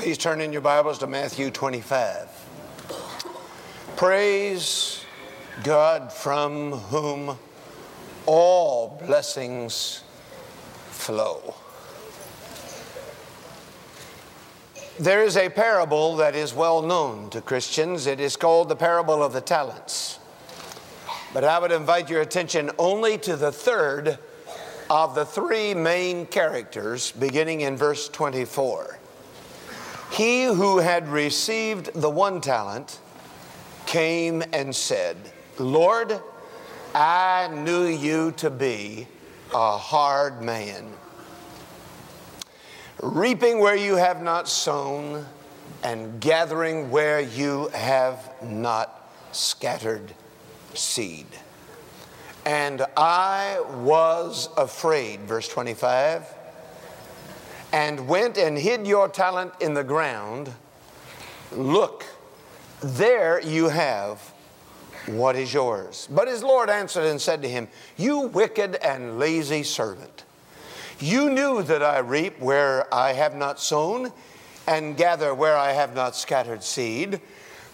Please turn in your Bibles to Matthew 25. Praise God from whom all blessings flow. There is a parable that is well known to Christians. It is called the parable of the talents. But I would invite your attention only to the third of the three main characters, beginning in verse 24. He who had received the one talent came and said, Lord, I knew you to be a hard man, reaping where you have not sown, and gathering where you have not scattered seed. And I was afraid, verse 25, and went and hid your talent in the ground. Look, there you have what is yours. But his Lord answered and said to him, You wicked and lazy servant, you knew that I reap where I have not sown and gather where I have not scattered seed.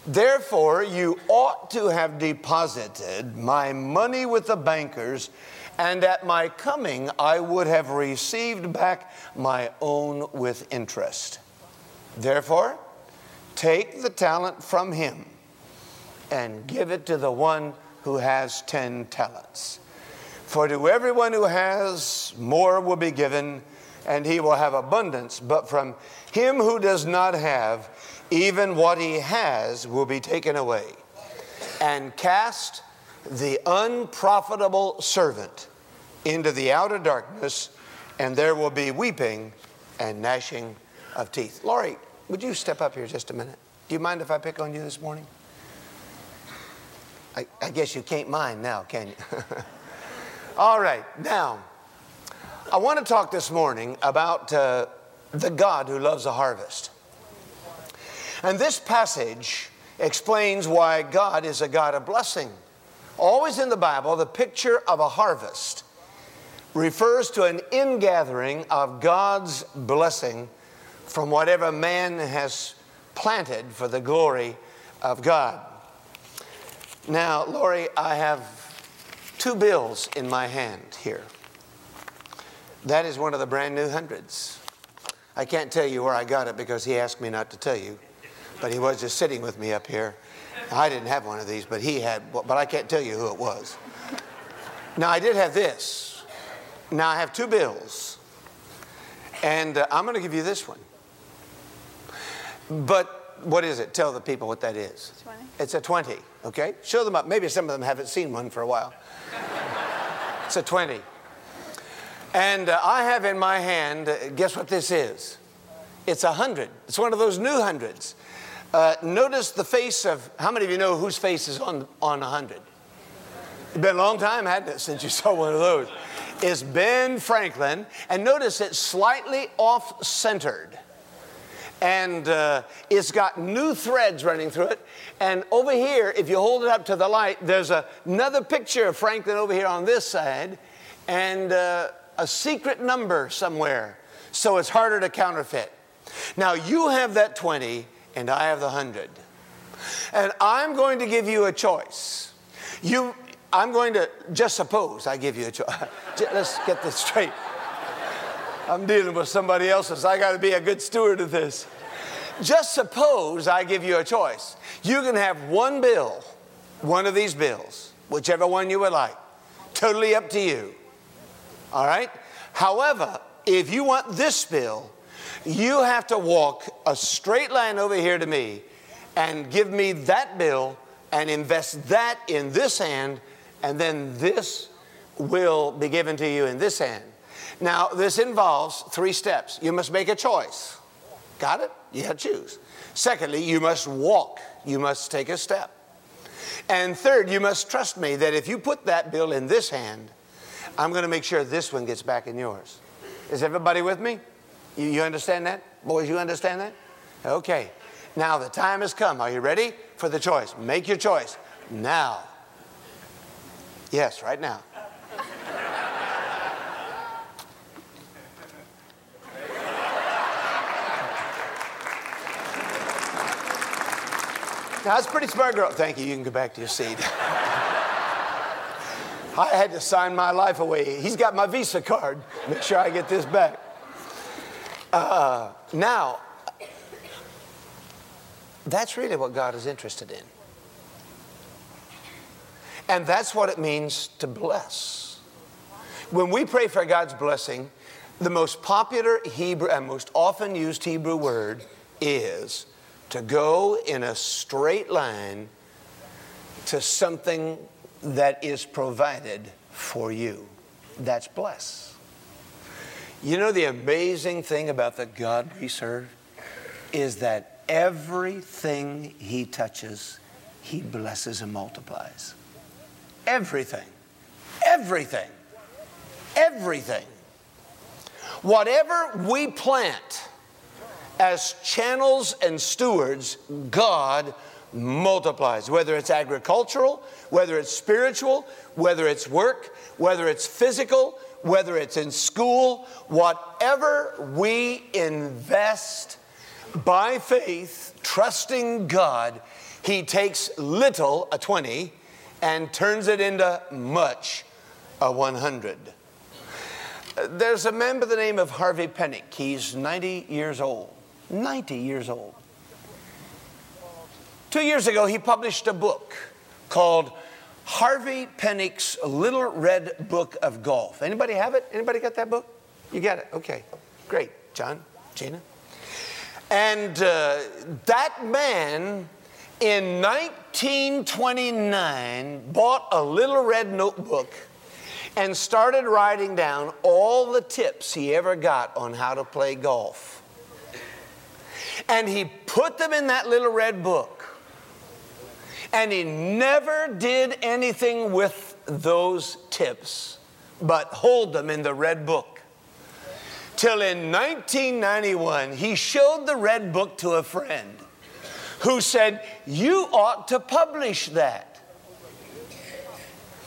Therefore, you ought to have deposited my money with the bankers, and at my coming I would have received back my own with interest. Therefore, take the talent from him and give it to the one who has ten talents. For to everyone who has, more will be given, and he will have abundance. But from him who does not have, even what he has will be taken away. And cast the unprofitable servant into the outer darkness, and there will be weeping and gnashing of teeth. Laurie, would you step up here just a minute? Do you mind if I pick on you this morning? I, I guess you can't mind now, can you? All right, now, I want to talk this morning about uh, the God who loves a harvest. And this passage explains why God is a God of blessing. Always in the Bible, the picture of a harvest refers to an ingathering of God's blessing from whatever man has planted for the glory of God. Now, Laurie, I have two bills in my hand here. That is one of the brand new hundreds. I can't tell you where I got it because he asked me not to tell you but he was just sitting with me up here. I didn't have one of these, but he had, but I can't tell you who it was. Now, I did have this. Now, I have two bills, and uh, I'm going to give you this one. But what is it? Tell the people what that is. 20. It's a 20, okay? Show them up. Maybe some of them haven't seen one for a while. it's a 20. And uh, I have in my hand, uh, guess what this is? It's a hundred. It's one of those new hundreds. Uh, notice the face of, how many of you know whose face is on, on 100? It's been a long time, hadn't it, since you saw one of those? It's Ben Franklin, and notice it's slightly off centered. And uh, it's got new threads running through it. And over here, if you hold it up to the light, there's a, another picture of Franklin over here on this side, and uh, a secret number somewhere. So it's harder to counterfeit. Now, you have that 20, and I have the hundred. And I'm going to give you a choice. You, I'm going to just suppose I give you a choice. Let's get this straight. I'm dealing with somebody else's. I got to be a good steward of this. Just suppose I give you a choice. You can have one bill, one of these bills, whichever one you would like. Totally up to you. All right? However, if you want this bill, you have to walk a straight line over here to me and give me that bill and invest that in this hand, and then this will be given to you in this hand. Now, this involves three steps. You must make a choice. Got it? You have to choose. Secondly, you must walk. You must take a step. And third, you must trust me that if you put that bill in this hand, I'm going to make sure this one gets back in yours. Is everybody with me? You, you understand that? Boys, you understand that? Okay. Now the time has come. Are you ready for the choice? Make your choice now. Yes, right now. That's a pretty smart girl. Thank you. You can go back to your seat. I had to sign my life away. He's got my Visa card. Make sure I get this back. Uh, now, that's really what God is interested in. And that's what it means to bless. When we pray for God's blessing, the most popular Hebrew and most often used Hebrew word is to go in a straight line to something that is provided for you. That's bless. You know, the amazing thing about the God we serve is that everything He touches, He blesses and multiplies. Everything. Everything. Everything. Whatever we plant as channels and stewards, God multiplies. Whether it's agricultural, whether it's spiritual, whether it's work, whether it's physical, whether it's in school, whatever we invest by faith, trusting God, He takes little, a 20, and turns it into much, a 100. There's a man by the name of Harvey Penick. He's 90 years old. 90 years old. Two years ago, he published a book called Harvey Penick's Little Red Book of Golf. Anybody have it? Anybody got that book? You got it? Okay, great. John, Gina. And uh, that man in 1929 bought a little red notebook and started writing down all the tips he ever got on how to play golf. And he put them in that little red book. And he never did anything with those tips but hold them in the red book. Till in 1991, he showed the red book to a friend who said, You ought to publish that.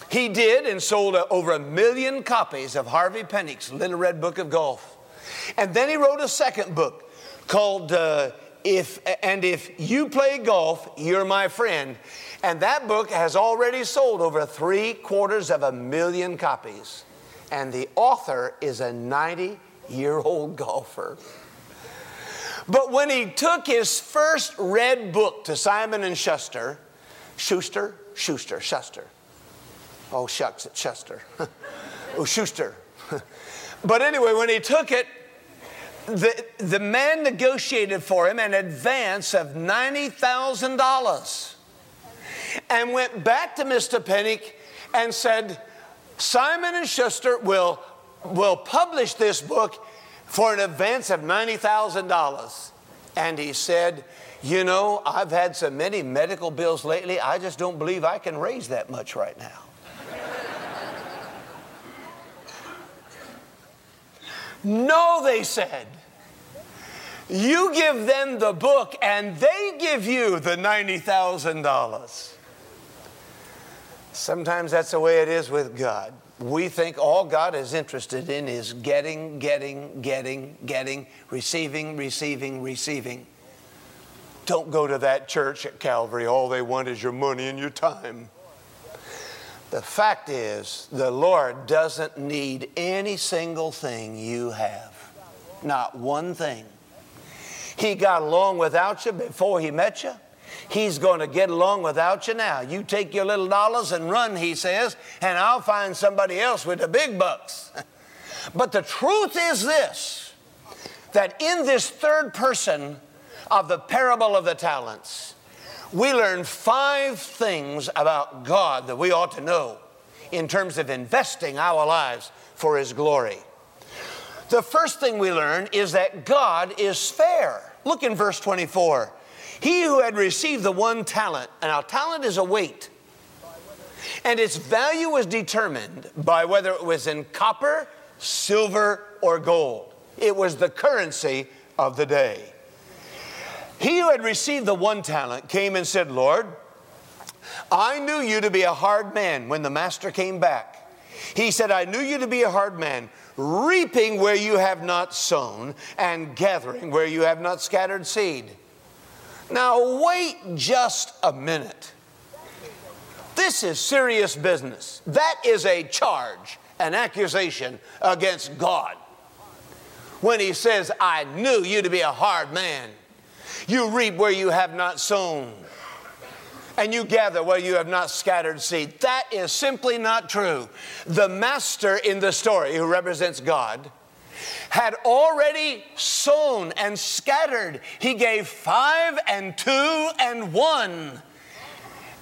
He did and sold over a million copies of Harvey Penick's Little Red Book of Golf. And then he wrote a second book called uh, if and if you play golf, you're my friend. And that book has already sold over three quarters of a million copies. And the author is a 90 year old golfer. But when he took his first red book to Simon and Schuster, Schuster, Schuster, Schuster. Oh, shucks, it's Schuster. oh, Schuster. but anyway, when he took it, the, the man negotiated for him an advance of $90,000 and went back to Mr. Penick and said, Simon and Schuster will, will publish this book for an advance of $90,000. And he said, You know, I've had so many medical bills lately, I just don't believe I can raise that much right now. No, they said. You give them the book and they give you the $90,000. Sometimes that's the way it is with God. We think all God is interested in is getting, getting, getting, getting, receiving, receiving, receiving. Don't go to that church at Calvary. All they want is your money and your time. The fact is, the Lord doesn't need any single thing you have, not one thing. He got along without you before he met you. He's going to get along without you now. You take your little dollars and run, he says, and I'll find somebody else with the big bucks. but the truth is this that in this third person of the parable of the talents, we learn five things about God that we ought to know in terms of investing our lives for His glory. The first thing we learn is that God is fair. Look in verse 24. He who had received the one talent, and our talent is a weight, and its value was determined by whether it was in copper, silver, or gold. It was the currency of the day. He who had received the one talent came and said, Lord, I knew you to be a hard man when the master came back. He said, I knew you to be a hard man, reaping where you have not sown, and gathering where you have not scattered seed. Now, wait just a minute. This is serious business. That is a charge, an accusation against God. When he says, I knew you to be a hard man, you reap where you have not sown, and you gather where you have not scattered seed. That is simply not true. The master in the story, who represents God, had already sown and scattered. He gave five and two and one.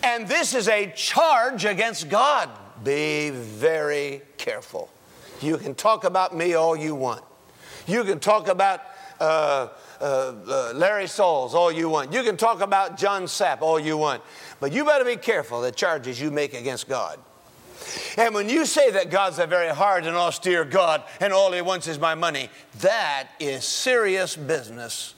And this is a charge against God. Be very careful. You can talk about me all you want. You can talk about uh, uh, uh, Larry Sauls all you want. You can talk about John Sapp all you want. But you better be careful the charges you make against God. And when you say that God's a very hard and austere God and all he wants is my money, that is serious business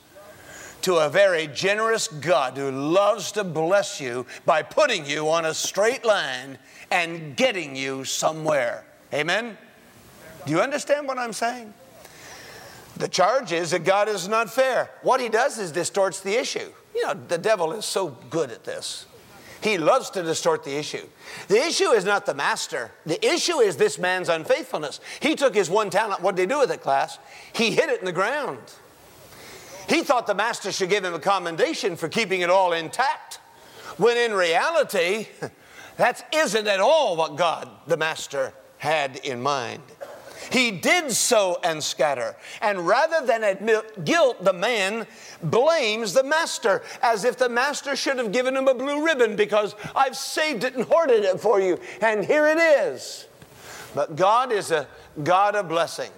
to a very generous God who loves to bless you by putting you on a straight line and getting you somewhere. Amen? Do you understand what I'm saying? The charge is that God is not fair. What he does is distorts the issue. You know, the devil is so good at this. He loves to distort the issue. The issue is not the master. The issue is this man's unfaithfulness. He took his one talent. What did he do with it, class? He hid it in the ground. He thought the master should give him a commendation for keeping it all intact, when in reality, that isn't at all what God, the master, had in mind. He did sow and scatter. And rather than admit guilt, the man blames the master as if the master should have given him a blue ribbon because I've saved it and hoarded it for you, and here it is. But God is a God of blessing.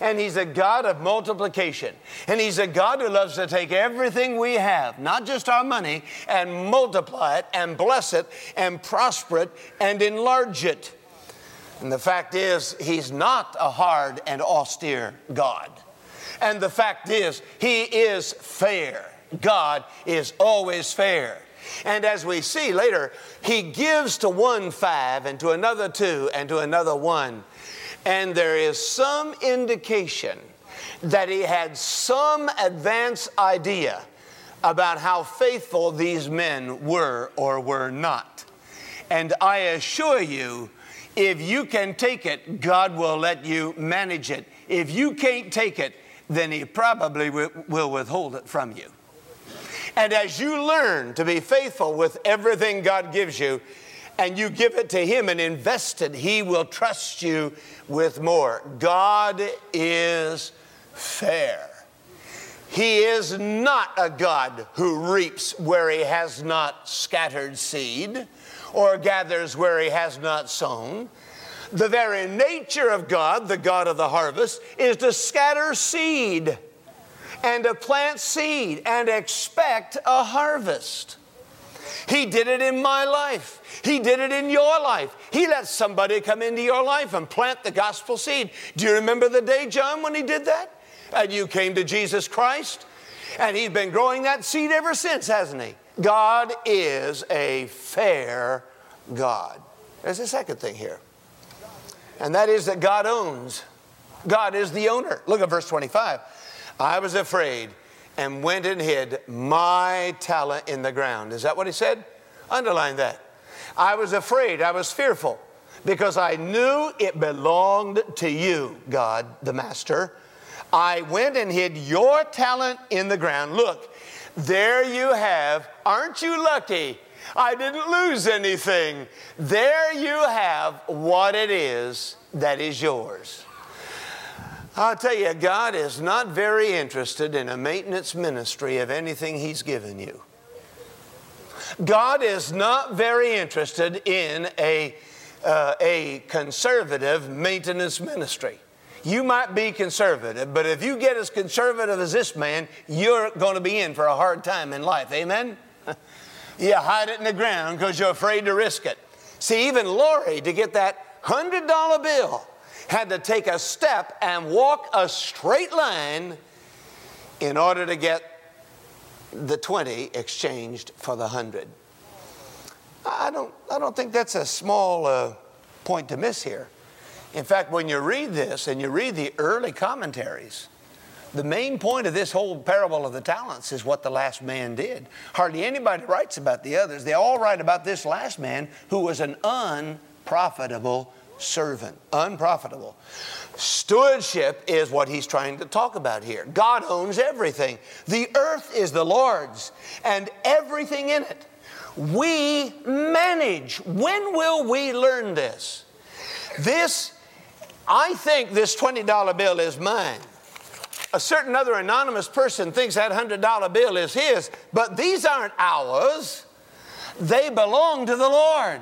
And He's a God of multiplication. And He's a God who loves to take everything we have, not just our money, and multiply it and bless it and prosper it and enlarge it. And the fact is, He's not a hard and austere God. And the fact is, He is fair. God is always fair. And as we see later, He gives to one five, and to another two, and to another one. And there is some indication that He had some advance idea about how faithful these men were or were not. And I assure you, if you can take it, God will let you manage it. If you can't take it, then He probably will withhold it from you. And as you learn to be faithful with everything God gives you, and you give it to Him and invest it, He will trust you with more. God is fair. He is not a God who reaps where He has not scattered seed or gathers where he has not sown. The very nature of God, the God of the harvest, is to scatter seed and to plant seed and expect a harvest. He did it in my life. He did it in your life. He let somebody come into your life and plant the gospel seed. Do you remember the day, John, when he did that? And you came to Jesus Christ? And he's been growing that seed ever since, hasn't he? God is a fair God. There's a second thing here, and that is that God owns. God is the owner. Look at verse 25. I was afraid and went and hid my talent in the ground. Is that what he said? Underline that. I was afraid, I was fearful, because I knew it belonged to you, God, the master. I went and hid your talent in the ground. Look, there you have. Aren't you lucky? I didn't lose anything. There you have what it is that is yours. I'll tell you, God is not very interested in a maintenance ministry of anything He's given you. God is not very interested in a, uh, a conservative maintenance ministry. You might be conservative, but if you get as conservative as this man, you're going to be in for a hard time in life. Amen? you hide it in the ground because you're afraid to risk it. See, even Lori, to get that $100 bill, had to take a step and walk a straight line in order to get the 20 exchanged for the 100. I don't, I don't think that's a small uh, point to miss here. In fact, when you read this and you read the early commentaries, The main point of this whole parable of the talents is what the last man did. Hardly anybody writes about the others. They all write about this last man who was an unprofitable servant. Unprofitable. Stewardship is what he's trying to talk about here. God owns everything. The earth is the Lord's and everything in it. We manage. When will we learn this? This, I think this $20 bill is mine. A certain other anonymous person thinks that $100 bill is his, but these aren't ours. They belong to the Lord.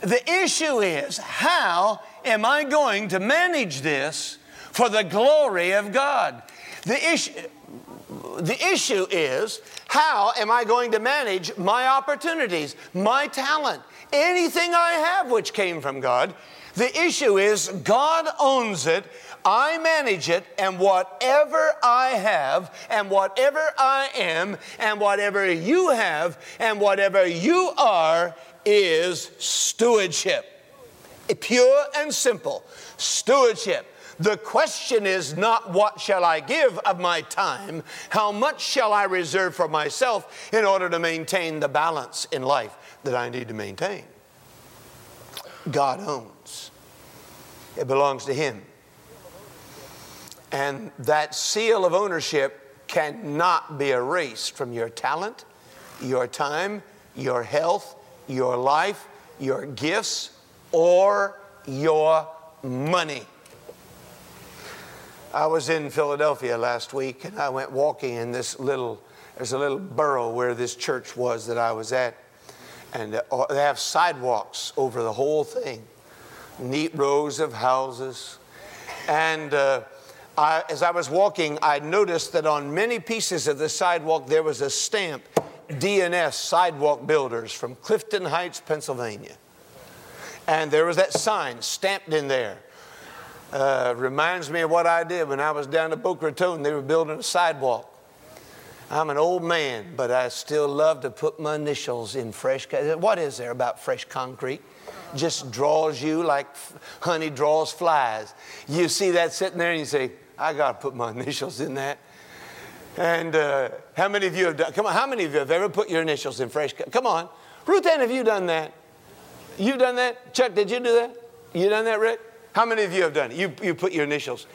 The issue is how am I going to manage this for the glory of God? The issue, the issue is how am I going to manage my opportunities, my talent, anything I have which came from God? The issue is God owns it. I manage it, and whatever I have, and whatever I am, and whatever you have, and whatever you are, is stewardship. Pure and simple. Stewardship. The question is not what shall I give of my time, how much shall I reserve for myself in order to maintain the balance in life that I need to maintain. God owns, it belongs to Him. And that seal of ownership cannot be erased from your talent, your time, your health, your life, your gifts, or your money. I was in Philadelphia last week and I went walking in this little, there's a little borough where this church was that I was at. And uh, they have sidewalks over the whole thing, neat rows of houses. And uh, I, as I was walking, I noticed that on many pieces of the sidewalk there was a stamp DNS Sidewalk Builders from Clifton Heights, Pennsylvania. And there was that sign stamped in there. Uh, reminds me of what I did when I was down at Boca Raton. They were building a sidewalk. I'm an old man, but I still love to put my initials in fresh. What is there about fresh concrete? Just draws you like honey draws flies. You see that sitting there and you say, I got to put my initials in that. And uh, how many of you have done, come on, how many of you have ever put your initials in fresh? Come on. Ruth Ann, have you done that? You've done that? Chuck, did you do that? You done that, Rick? How many of you have done it? You, you put your initials.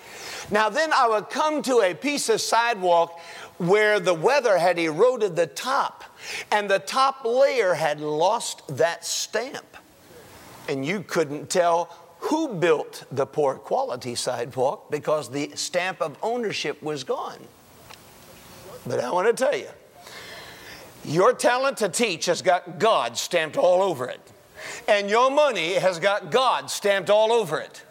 Now, then I would come to a piece of sidewalk where the weather had eroded the top, and the top layer had lost that stamp. And you couldn't tell who built the poor quality sidewalk because the stamp of ownership was gone. But I want to tell you, your talent to teach has got God stamped all over it. And your money has got God stamped all over it.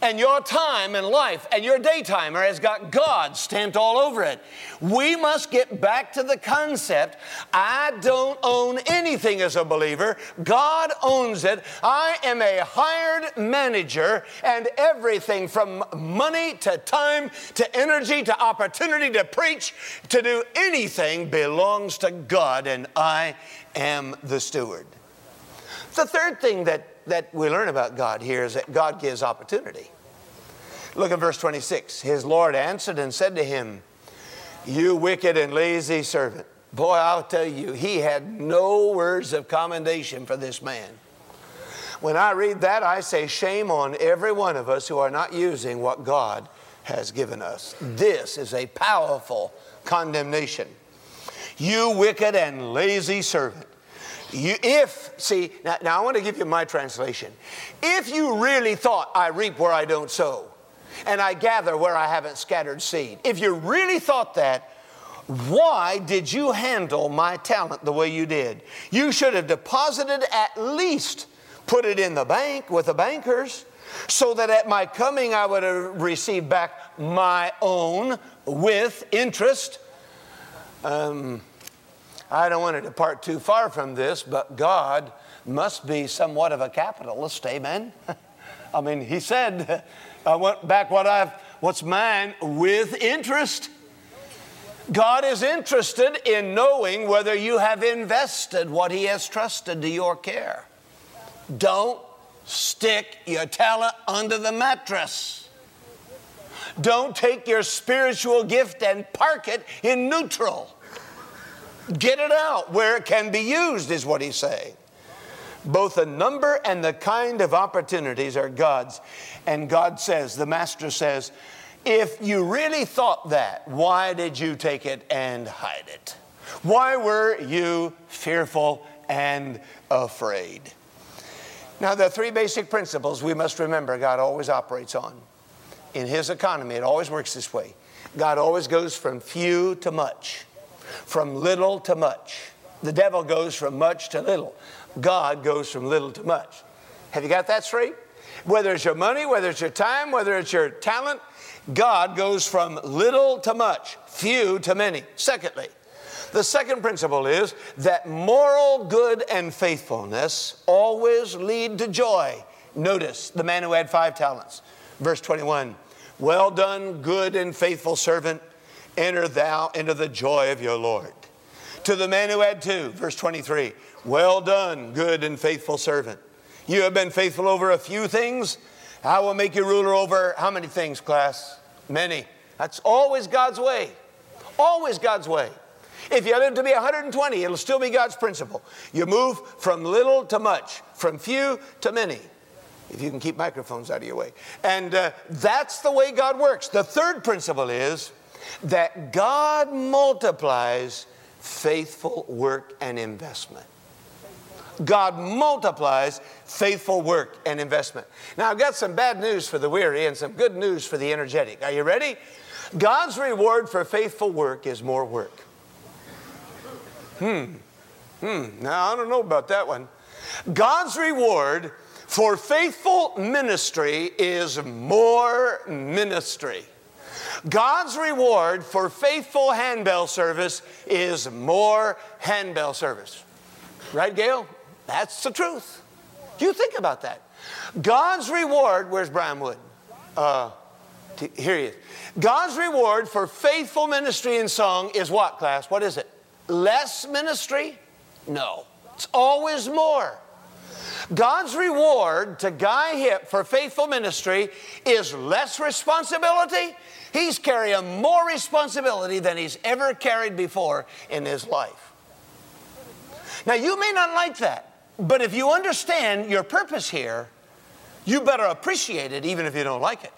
And your time and life and your daytimer has got God stamped all over it. We must get back to the concept I don't own anything as a believer, God owns it. I am a hired manager, and everything from money to time to energy to opportunity to preach to do anything belongs to God, and I am the steward. The third thing that, that we learn about God here is that God gives opportunity. Look at verse 26. His Lord answered and said to him, You wicked and lazy servant. Boy, I'll tell you, he had no words of commendation for this man. When I read that, I say, Shame on every one of us who are not using what God has given us. Mm-hmm. This is a powerful condemnation. You wicked and lazy servant. You, if, see, now, now I want to give you my translation. If you really thought I reap where I don't sow, and I gather where I haven't scattered seed, if you really thought that, why did you handle my talent the way you did? You should have deposited at least, put it in the bank with the bankers, so that at my coming I would have received back my own with interest. Um, I don't want to depart too far from this, but God must be somewhat of a capitalist, amen? I mean, He said, I want back what I've, what's mine with interest. God is interested in knowing whether you have invested what He has trusted to your care. Don't stick your talent under the mattress. Don't take your spiritual gift and park it in neutral. Get it out where it can be used, is what he's saying. Both the number and the kind of opportunities are God's. And God says, the Master says, if you really thought that, why did you take it and hide it? Why were you fearful and afraid? Now, are three basic principles we must remember God always operates on. In His economy, it always works this way God always goes from few to much, from little to much. The devil goes from much to little. God goes from little to much. Have you got that straight? Whether it's your money, whether it's your time, whether it's your talent, God goes from little to much, few to many. Secondly, the second principle is that moral good and faithfulness always lead to joy. Notice the man who had five talents. Verse 21 Well done, good and faithful servant, enter thou into the joy of your Lord. To the man who had two, verse 23 Well done, good and faithful servant. You have been faithful over a few things. I will make you ruler over how many things, class? Many. That's always God's way. Always God's way. If you live to be 120, it'll still be God's principle. You move from little to much, from few to many, if you can keep microphones out of your way. And uh, that's the way God works. The third principle is that God multiplies faithful work and investment. God multiplies faithful work and investment. Now, I've got some bad news for the weary and some good news for the energetic. Are you ready? God's reward for faithful work is more work. Hmm. Hmm. Now, I don't know about that one. God's reward for faithful ministry is more ministry. God's reward for faithful handbell service is more handbell service. Right, Gail? That's the truth. You think about that. God's reward, where's Brian Wood? Uh, here he is. God's reward for faithful ministry in song is what, class? What is it? Less ministry? No. It's always more. God's reward to Guy Hip for faithful ministry is less responsibility. He's carrying more responsibility than he's ever carried before in his life. Now, you may not like that, but if you understand your purpose here, you better appreciate it even if you don't like it.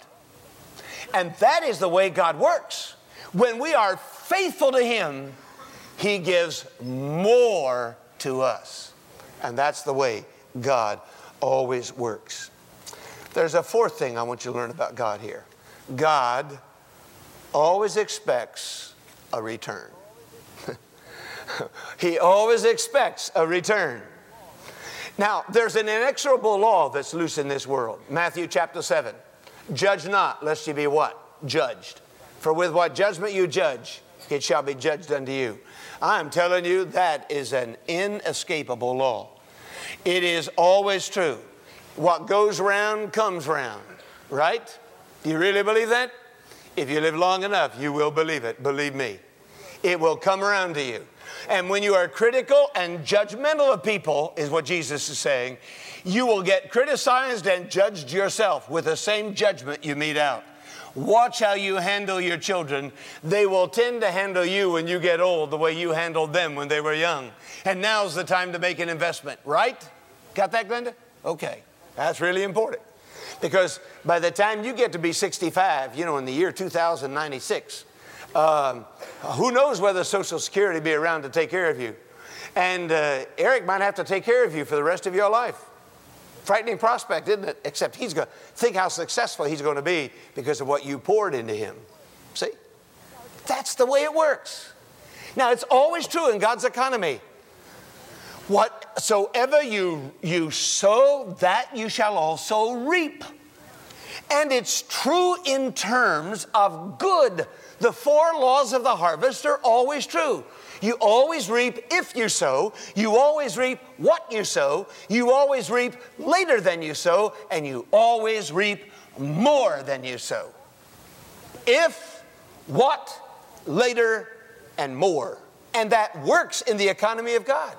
And that is the way God works. When we are faithful to Him, He gives more to us. And that's the way God always works. There's a fourth thing I want you to learn about God here God always expects a return. he always expects a return. Now, there's an inexorable law that's loose in this world. Matthew chapter 7. Judge not, lest you be what? Judged. For with what judgment you judge, it shall be judged unto you. I'm telling you, that is an inescapable law. It is always true. What goes round comes round, right? Do You really believe that? If you live long enough, you will believe it. Believe me. It will come around to you. And when you are critical and judgmental of people, is what Jesus is saying, you will get criticized and judged yourself with the same judgment you mete out. Watch how you handle your children. They will tend to handle you when you get old the way you handled them when they were young. And now's the time to make an investment, right? Got that, Glenda? Okay. That's really important. Because by the time you get to be 65, you know, in the year 2096, um, who knows whether Social Security be around to take care of you? And uh, Eric might have to take care of you for the rest of your life. Frightening prospect, isn't it? Except he's going to think how successful he's going to be because of what you poured into him. See? That's the way it works. Now, it's always true in God's economy. Whatsoever you, you sow, that you shall also reap. And it's true in terms of good the four laws of the harvest are always true. You always reap if you sow, you always reap what you sow, you always reap later than you sow, and you always reap more than you sow. If, what, later, and more. And that works in the economy of God.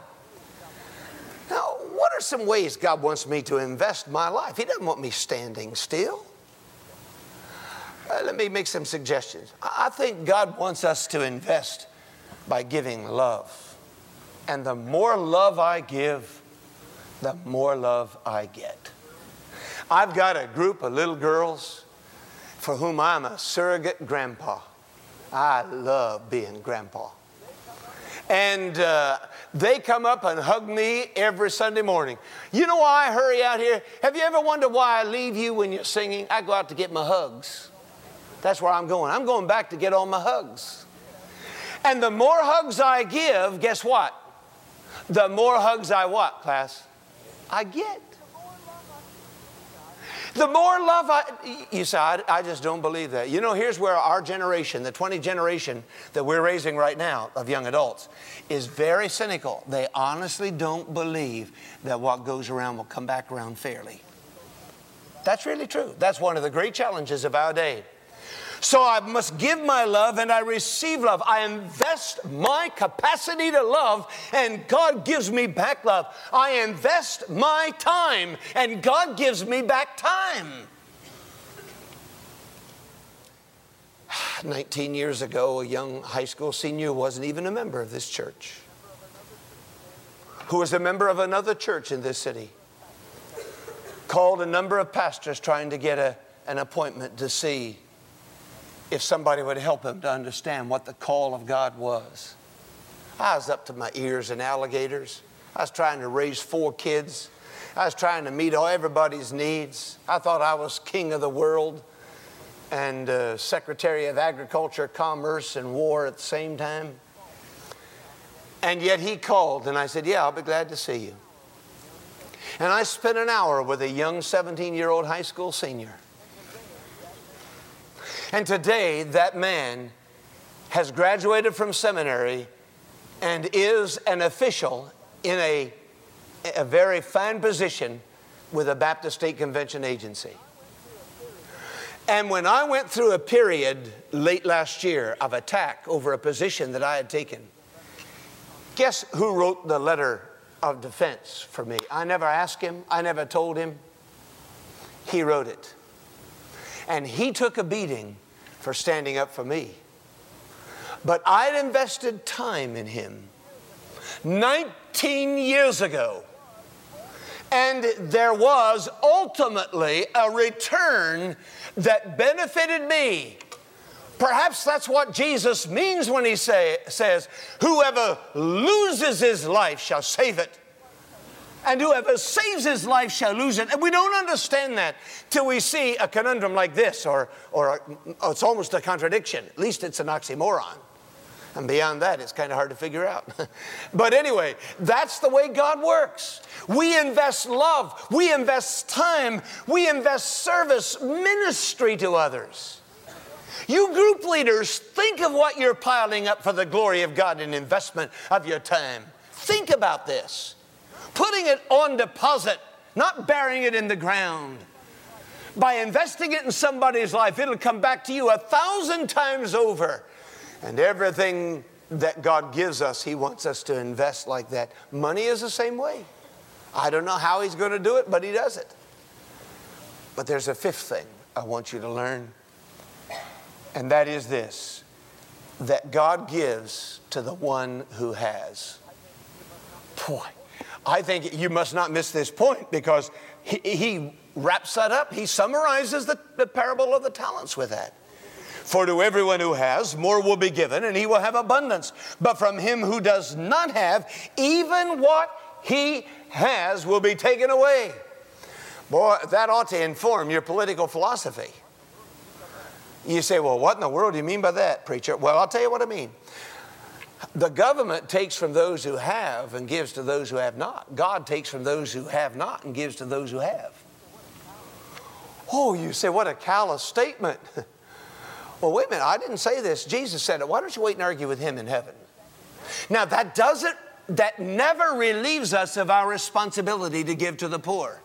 Are some ways God wants me to invest my life? He doesn't want me standing still. Uh, let me make some suggestions. I think God wants us to invest by giving love. And the more love I give, the more love I get. I've got a group of little girls for whom I'm a surrogate grandpa. I love being grandpa. And uh, they come up and hug me every Sunday morning. You know why I hurry out here? Have you ever wondered why I leave you when you're singing? I go out to get my hugs. That's where I'm going. I'm going back to get all my hugs. And the more hugs I give, guess what? The more hugs I what, class? I get. The more love I, you say, I, I, just don't believe that. You know, here's where our generation, the 20 generation that we're raising right now of young adults, is very cynical. They honestly don't believe that what goes around will come back around fairly. That's really true. That's one of the great challenges of our day. So I must give my love and I receive love. I invest my capacity to love and God gives me back love. I invest my time and God gives me back time. 19 years ago, a young high school senior wasn't even a member of this church, who was a member of another church in this city, called a number of pastors trying to get a, an appointment to see if somebody would help him to understand what the call of God was. I was up to my ears in alligators. I was trying to raise four kids. I was trying to meet all everybody's needs. I thought I was king of the world and uh, Secretary of Agriculture, Commerce, and War at the same time. And yet he called, and I said, Yeah, I'll be glad to see you. And I spent an hour with a young 17 year old high school senior. And today, that man has graduated from seminary and is an official in a, a very fine position with a Baptist State Convention agency. And when I went through a period late last year of attack over a position that I had taken, guess who wrote the letter of defense for me? I never asked him, I never told him. He wrote it. And he took a beating for standing up for me. But I'd invested time in him 19 years ago. And there was ultimately a return that benefited me. Perhaps that's what Jesus means when he say, says, Whoever loses his life shall save it and whoever saves his life shall lose it. And we don't understand that till we see a conundrum like this, or, or a, it's almost a contradiction. At least it's an oxymoron. And beyond that, it's kind of hard to figure out. but anyway, that's the way God works. We invest love, we invest time, we invest service, ministry to others. You group leaders, think of what you're piling up for the glory of God in investment of your time. Think about this putting it on deposit, not burying it in the ground. By investing it in somebody's life, it'll come back to you a thousand times over. And everything that God gives us, He wants us to invest like that. Money is the same way. I don't know how He's going to do it, but He does it. But there's a fifth thing I want you to learn, and that is this that God gives to the one who has. Boy, I think you must not miss this point because he, he wraps that up. He summarizes the, the parable of the talents with that. For to everyone who has, more will be given, and he will have abundance. But from him who does not have, even what he has will be taken away. Boy, that ought to inform your political philosophy. You say, well, what in the world do you mean by that, preacher? Well, I'll tell you what I mean. The government takes from those who have and gives to those who have not. God takes from those who have not and gives to those who have. Oh, you say, what a callous statement. well, wait a minute, I didn't say this. Jesus said it. Why don't you wait and argue with him in heaven? Now, that doesn't, that never relieves us of our responsibility to give to the poor.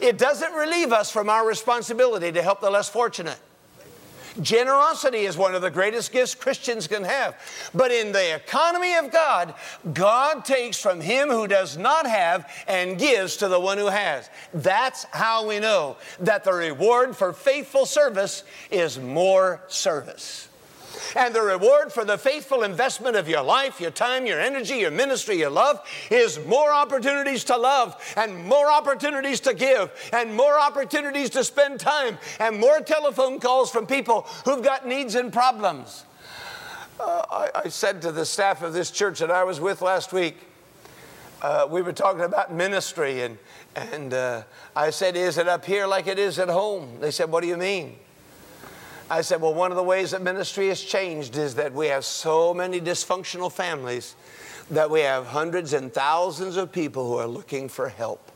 It doesn't relieve us from our responsibility to help the less fortunate. Generosity is one of the greatest gifts Christians can have. But in the economy of God, God takes from him who does not have and gives to the one who has. That's how we know that the reward for faithful service is more service. And the reward for the faithful investment of your life, your time, your energy, your ministry, your love is more opportunities to love and more opportunities to give and more opportunities to spend time and more telephone calls from people who've got needs and problems. Uh, I, I, said to the staff of this church that I was with last week, uh, we were talking about ministry, and, and uh, I said, Is it up here like it is at home? They said, What do you mean? I said, Well, one of the ways that ministry has changed is that we have so many dysfunctional families that we have hundreds and thousands of people who are looking for help.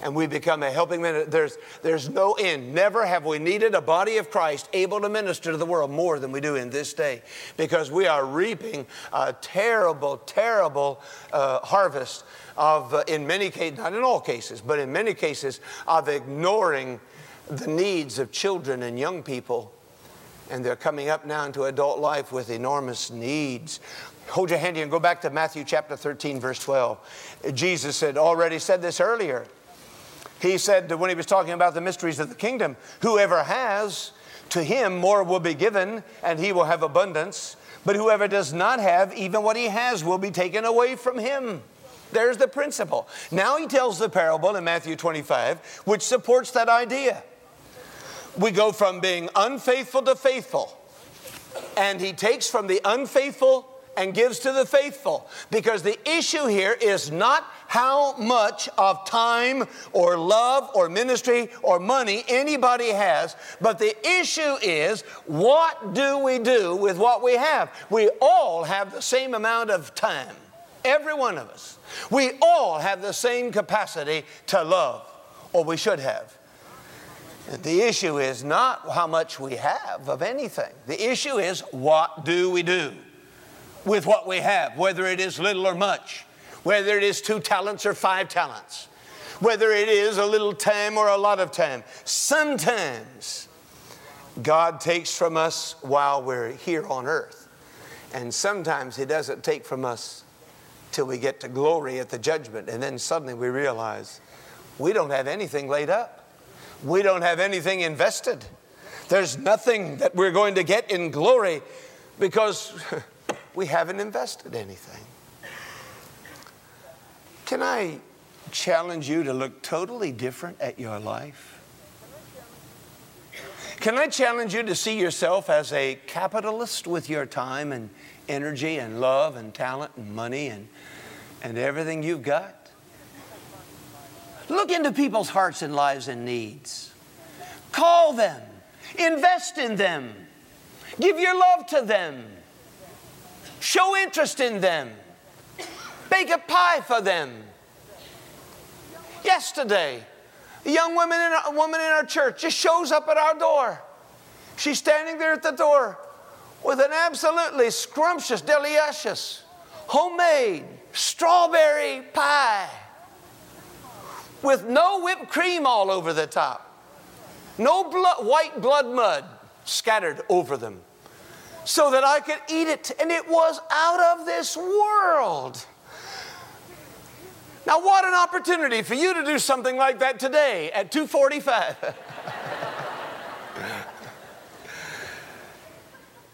And we become a helping ministry. There's, there's no end. Never have we needed a body of Christ able to minister to the world more than we do in this day because we are reaping a terrible, terrible uh, harvest of, uh, in many cases, not in all cases, but in many cases, of ignoring the needs of children and young people. And they're coming up now into adult life with enormous needs. Hold your hand here and go back to Matthew chapter 13, verse 12. Jesus had already said this earlier. He said that when he was talking about the mysteries of the kingdom, whoever has, to him more will be given, and he will have abundance. But whoever does not have, even what he has will be taken away from him. There's the principle. Now he tells the parable in Matthew 25, which supports that idea we go from being unfaithful to faithful. And he takes from the unfaithful and gives to the faithful. Because the issue here is not how much of time or love or ministry or money anybody has, but the issue is what do we do with what we have? We all have the same amount of time, every one of us. We all have the same capacity to love, or we should have. The issue is not how much we have of anything. The issue is what do we do with what we have, whether it is little or much, whether it is two talents or five talents, whether it is a little time or a lot of time. Sometimes God takes from us while we're here on earth, and sometimes He doesn't take from us till we get to glory at the judgment, and then suddenly we realize we don't have anything laid up we don't have anything invested. There's nothing that we're going to get in glory because we haven't invested anything. Can I challenge you to look totally different at your life? Can I challenge you to see yourself as a capitalist with your time and energy and love and talent and money and, and everything you've got? Look into people's hearts and lives and needs. Call them, invest in them, give your love to them, show interest in them, bake a pie for them. Yesterday, a young woman in a woman in our church just shows up at our door. She's standing there at the door with an absolutely scrumptious, delicious, homemade strawberry pie with no whipped cream all over the top, no white blood mud scattered over them, so that I could eat it. And it was out of this world. Now, what an opportunity for you to do something like that today at 245.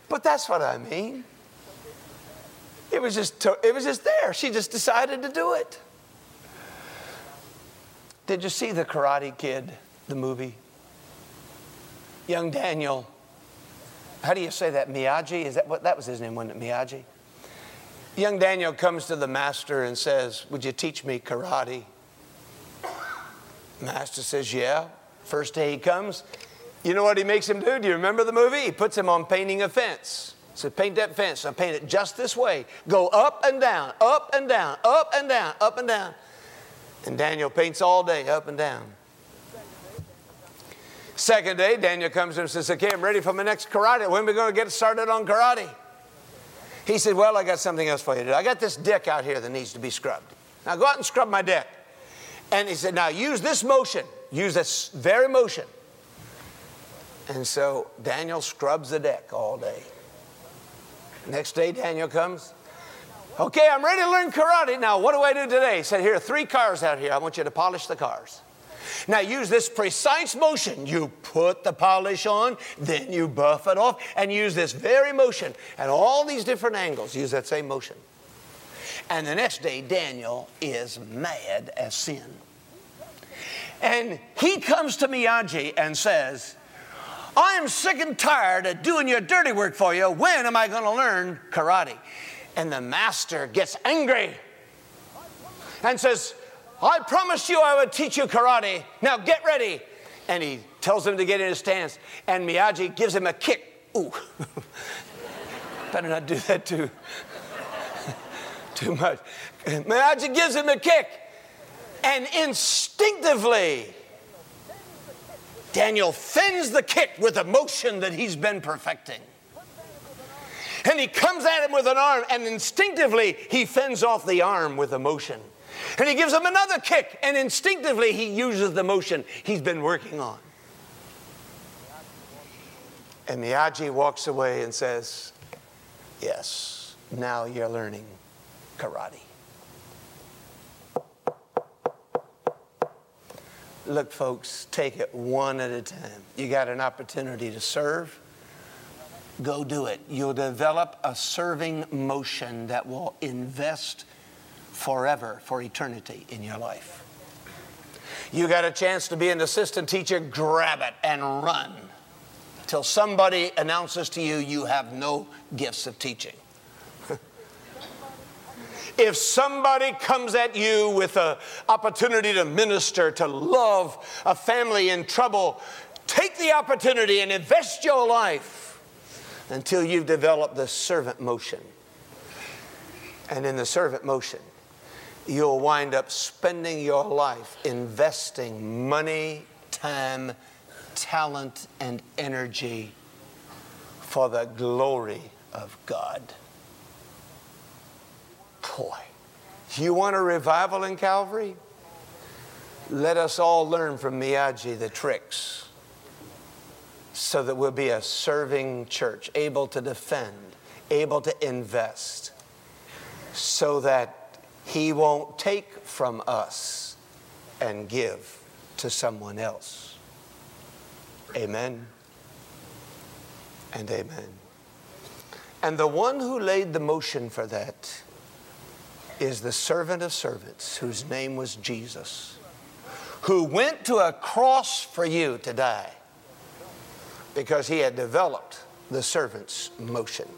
but that's what I mean. It was just it was just there. She just decided to do it. Did you see the Karate Kid, the movie? Young Daniel. How do you say that? Miyagi? Is that what that was his name, wasn't it? Miyagi? Young Daniel comes to the master and says, Would you teach me karate? Master says, Yeah. First day he comes, you know what he makes him do? Do you remember the movie? He puts him on painting a fence. He said, Paint that fence. Now paint it just this way. Go up and down, up and down, up and down, up and down. And Daniel paints all day up and down. Second day, Daniel comes to him and says, Okay, I'm ready for my next karate. When are we going to get started on karate? He said, Well, I got something else for you to do. I got this deck out here that needs to be scrubbed. Now go out and scrub my deck. And he said, Now use this motion, use this very motion. And so Daniel scrubs the deck all day. Next day, Daniel comes. Okay, I'm ready to learn karate. Now, what do I do today? He said, Here are three cars out here. I want you to polish the cars. Now, use this precise motion. You put the polish on, then you buff it off, and use this very motion at all these different angles. Use that same motion. And the next day, Daniel is mad as sin. And he comes to Miyagi and says, I am sick and tired of doing your dirty work for you. When am I going to learn karate? And the master gets angry and says, I promised you I would teach you karate. Now get ready. And he tells him to get in his stance. And Miyagi gives him a kick. Ooh. Better not do that too, too much. Miyagi gives him a kick. And instinctively, Daniel fends the kick with a motion that he's been perfecting. And he comes at him with an arm, and instinctively he fends off the arm with a motion. And he gives him another kick, and instinctively he uses the motion he's been working on. And Miyagi walks away and says, Yes, now you're learning karate. Look, folks, take it one at a time. You got an opportunity to serve, go do it. You'll develop a serving motion that will invest forever, for eternity in your life. You got a chance to be an assistant teacher, grab it and run till somebody announces to you you have no gifts of teaching. If somebody comes at you with an opportunity to minister, to love a family in trouble, take the opportunity and invest your life until you've developed the servant motion. And in the servant motion, you'll wind up spending your life investing money, time, talent, and energy for the glory of God. Boy, you want a revival in Calvary? Let us all learn from Miyagi the tricks so that we'll be a serving church, able to defend, able to invest, so that He won't take from us and give to someone else. Amen and amen. And the one who laid the motion for that is the servant of servants whose name was Jesus, who went to a cross for you to die because he had developed the servant's motion.